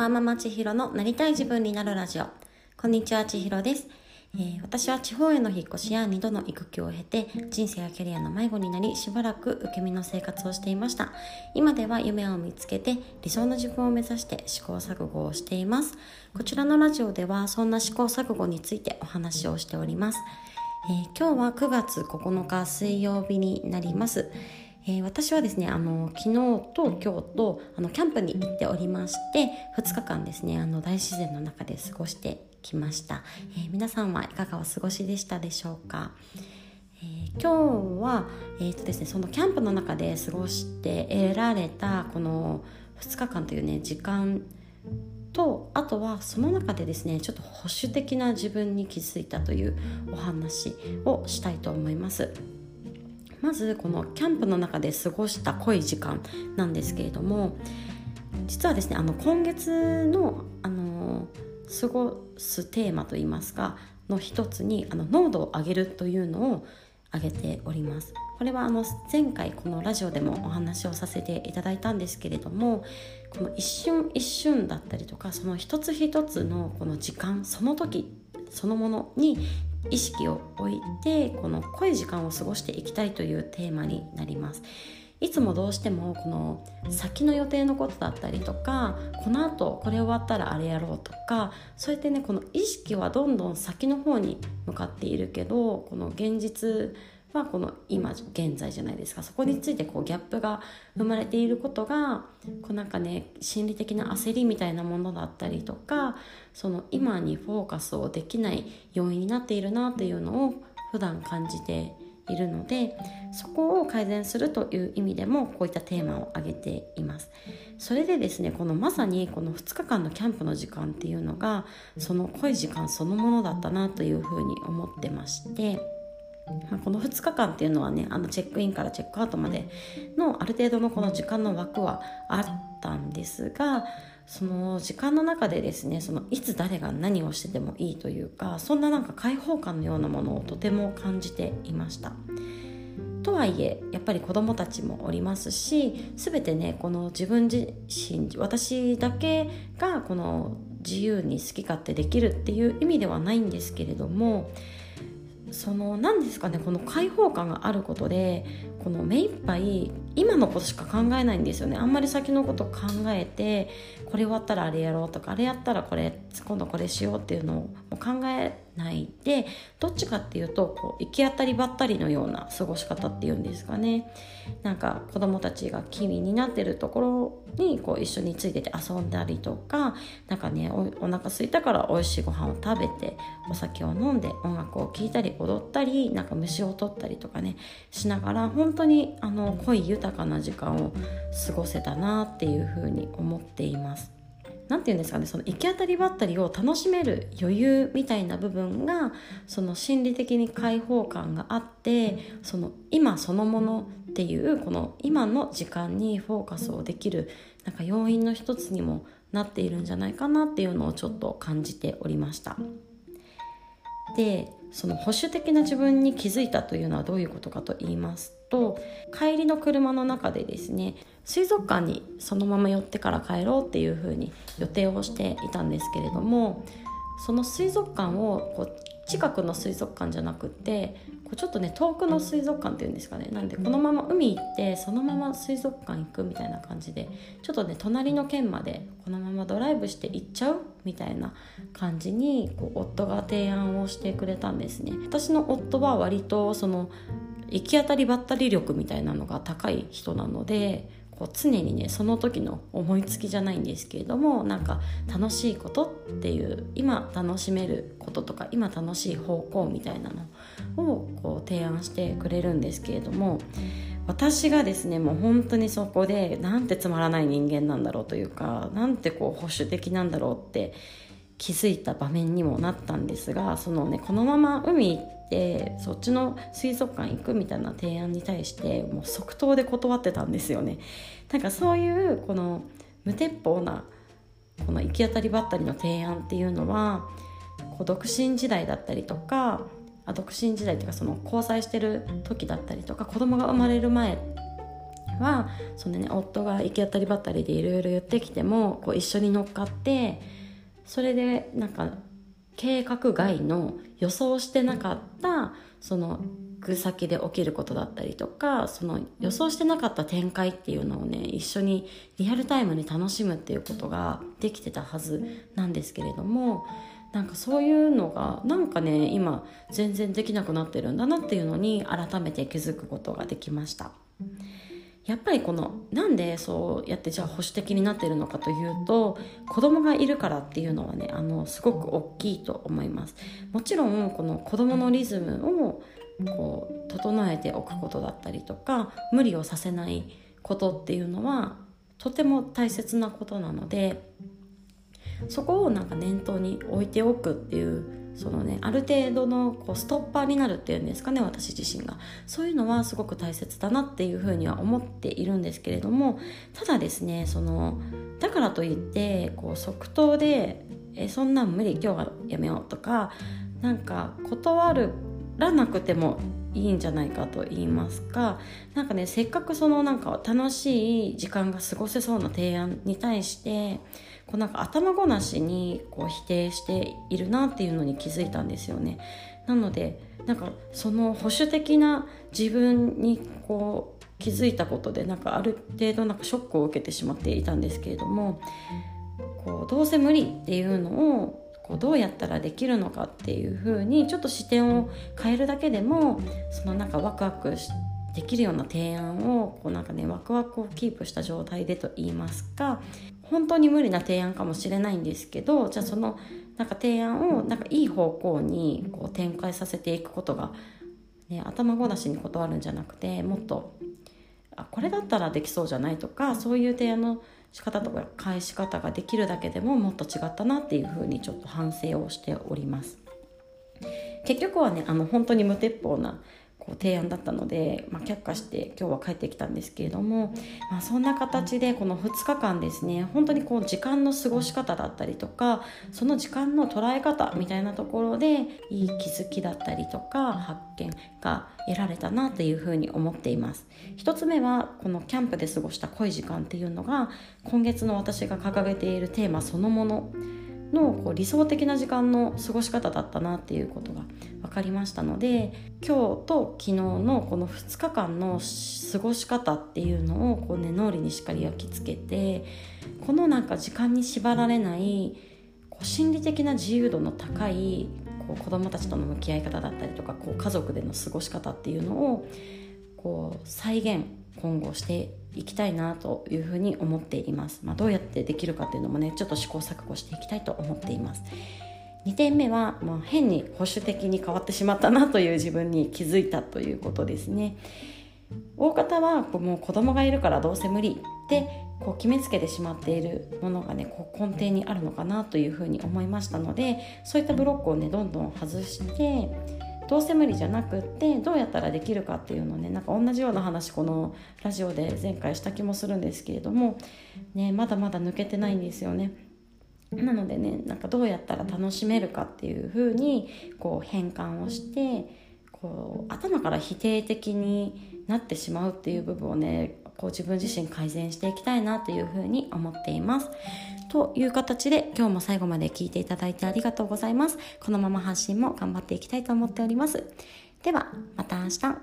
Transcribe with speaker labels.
Speaker 1: ワーママ千尋のなりたい自分になるラジオ。こんにちは千尋です、えー、私は地方への引っ越しや2度の育休を経て人生やキャリアの迷子になりしばらく受け身の生活をしていました。今では夢を見つけて理想の自分を目指して試行錯誤をしています。こちらのラジオではそんな試行錯誤についてお話をしております、えー、今日は9月9日水曜日になります。えー、私はですねあの昨日と今日とあのキャンプに行っておりまして2日間ですねあの大自然の中で過ごしてきました、えー、皆さんはいかがお過ごしでしたでしょうか、えー、今日は、えーとですね、そのキャンプの中で過ごして得られたこの2日間というね時間とあとはその中でですねちょっと保守的な自分に気づいたというお話をしたいと思います。まずこのキャンプの中で過ごした濃い時間なんですけれども実はですねあの今月のあの過ごすテーマといいますかの一つにあの濃度を上げるというのを挙げております。これはあの前回このラジオでもお話をさせていただいたんですけれどもこの一瞬一瞬だったりとかその一つ一つのこの時間その時そのものに意識を置いてこの濃い時間を過ごしていきたいというテーマになります。いつもどうしてもこの先の予定のことだったりとかこのあとこれ終わったらあれやろうとかそうやってねこの意識はどんどん先の方に向かっているけどこの現実はこの今現在じゃないですか。そこについてこうギャップが生まれていることがこうなんかね心理的な焦りみたいなものだったりとかその今にフォーカスをできない要因になっているなっていうのを普段感じているのでそこを改善するという意味でもこういったテーマを挙げています。それでですねこのまさにこの2日間のキャンプの時間っていうのがその濃い時間そのものだったなというふうに思ってまして、この2日間っていうのはねあのチェックインからチェックアウトまでのある程度のこの時間の枠はあったんですがその時間の中でですねそのいつ誰が何をしててもいいというかそんななんか開放感のようなものをとても感じていました。とはいえやっぱり子どもたちもおりますし全てねこの自分自身私だけがこの自由に好き勝手できるっていう意味ではないんですけれどもその何ですかねこの開放感があることでこの目いっぱい今のことしか考えないんですよね。あんまり先のこと考えてこれ終わったらあれやろうとかあれやったらこれ今度これしようっていうのを考えないでどっちかっていうとこう行き当たりばったりのような過ごし方っていうんですかね。なんか子供たちが気味になってるところにこう一緒についてて遊んだりとかなんかねおお腹空いたから美味しいご飯を食べてお酒を飲んで音楽を聴いたり踊ったりなんか虫を取ったりとかねしながら本当にあの濃い豊かな時間を過ごせたなっていうふうに思っています。何て言うんですかねその行き当たりばったりを楽しめる余裕みたいな部分がその心理的に開放感があってその今そのものっていうこの今の時間にフォーカスをできるなんか要因の一つにもなっているんじゃないかなっていうのをちょっと感じておりました。でその保守的な自分に気づいたというのはどういうことかと言いますと帰りの車の中でですね水族館にそのまま寄ってから帰ろうっていうふうに予定をしていたんですけれどもその水族館をこう近くの水族館じゃなくてこうちょっとね遠くの水族館っていうんですかね。なんでこのまま海行ってそのまま水族館行くみたいな感じでちょっとね隣の県までこのままドライブして行っちゃうみたいな感じにこう夫が提案をしてくれたんですね。私の夫は割とその行き当たりばったり力みたいなのが高い人なのでこう常にねその時の思いつきじゃないんですけれどもなんか楽しいことっていう今楽しめることとか今楽しい方向みたいなのをこう提案してくれるんですけれども私がですねもう本当にそこでなんてつまらない人間なんだろうというかなんてこう保守的なんだろうって気づいた場面にもなったんですがそのねこのまま海行ってそっちの水族館行くみたいな提案に対してもう即答で断ってたんですよね。なんかそういうこの無鉄砲なこの行き当たりばったりの提案っていうのはこう独身時代だったりとかあ独身時代っていうかその交際してる時だったりとか子供が生まれる前はその、ね、夫が行き当たりばったりでいろいろ言ってきてもこう一緒に乗っかってそれでなんか計画外の予想してなかったその行く先で起きることだったりとかその予想してなかった展開っていうのをね一緒にリアルタイムに楽しむっていうことができてたはずなんですけれどもなんかそういうのがなんかね今全然できなくなってるんだなっていうのに改めて気づくことができました。やっぱりこのなんでそうやってじゃあ保守的になってるのかというと子供がいるからっていうのはねあのすごく大きいと思います。もちろんこの子供のリズムをこう整えておくことだったりとか無理をさせないことっていうのはとても大切なことなのでそこをなんか念頭に置いておくっていうそのねある程度のこうストッパーになるっていうんですかね私自身が。そういうのはすごく大切だなっていうふうには思っているんですけれどもただですねそのだからといってこう即答で「えそんなん無理今日はやめよう」とかなんか断るらなくてもいいんじゃないかと言いますかなんかねせっかくそのなんか楽しい時間が過ごせそうな提案に対してこうなんか頭ごなしにこう否定しているなっていうのに気づいたんですよね。なのでなんかその保守的な自分にこう気づいたことでなんかある程度なんかショックを受けてしまっていたんですけれどもこうどうせ無理っていうのをこうどうやったらできるのかっていうふうにちょっと視点を変えるだけでもそのなんかワクワクしてできるような提案をこうなんかねワクワクをキープした状態でと言いますか本当に無理な提案かもしれないんですけどじゃあそのなんか提案をなんかいい方向にこう展開させていくことが、ね、頭ごなしに断るんじゃなくてもっとあこれだったらできそうじゃないとかそういう提案の仕方とか返し方ができるだけでももっと違ったなっていうふうにちょっと反省をしております。結局はねあの本当に無鉄砲なこう提案だったので、まあ、却下して今日は帰ってきたんですけれども、まあ、そんな形でこの2日間ですね本当にこう時間の過ごし方だったりとかその時間の捉え方みたいなところでいい気づきだったりとか発見が得られたなというふうに思っています。1つ目はこのキャンプで過ごした濃い時間っていうのが今月の私が掲げているテーマそのもの。のこう理想的な時間の過ごし方だったなっていうことが分かりましたので今日と昨日のこの2日間の過ごし方っていうのをこう、ね、脳裏にしっかり焼き付けてこのなんか時間に縛られないこう心理的な自由度の高いこう子どもたちとの向き合い方だったりとかこう家族での過ごし方っていうのをこう再現今後していきたいなというふうに思っています、まあ、どうやってできるかっていうのもねちょっと試行錯誤していきたいと思っています。2点目は、まあ、変に保守的に変わってしまったなという自分に気づいたということですね。大方はもう子供がいるからどうせ無理ってこう決めつけてしまっているものがねこう根底にあるのかなというふうに思いましたのでそういったブロックをねどんどん外してどうせ無理じゃなくってどうやったらできるかっていうのねなんか同じような話このラジオで前回した気もするんですけれども、ね、まだまだ抜けてないんですよね。なのでねなんかどうやったら楽しめるかっていうふうにこう変換をしてこう頭から否定的になってしまうっていう部分をねこう自分自身改善していきたいなというふうに思っています。という形で今日も最後まで聞いていただいてありがとうございます。このまま発信も頑張っていきたいと思っております。ではまた明日。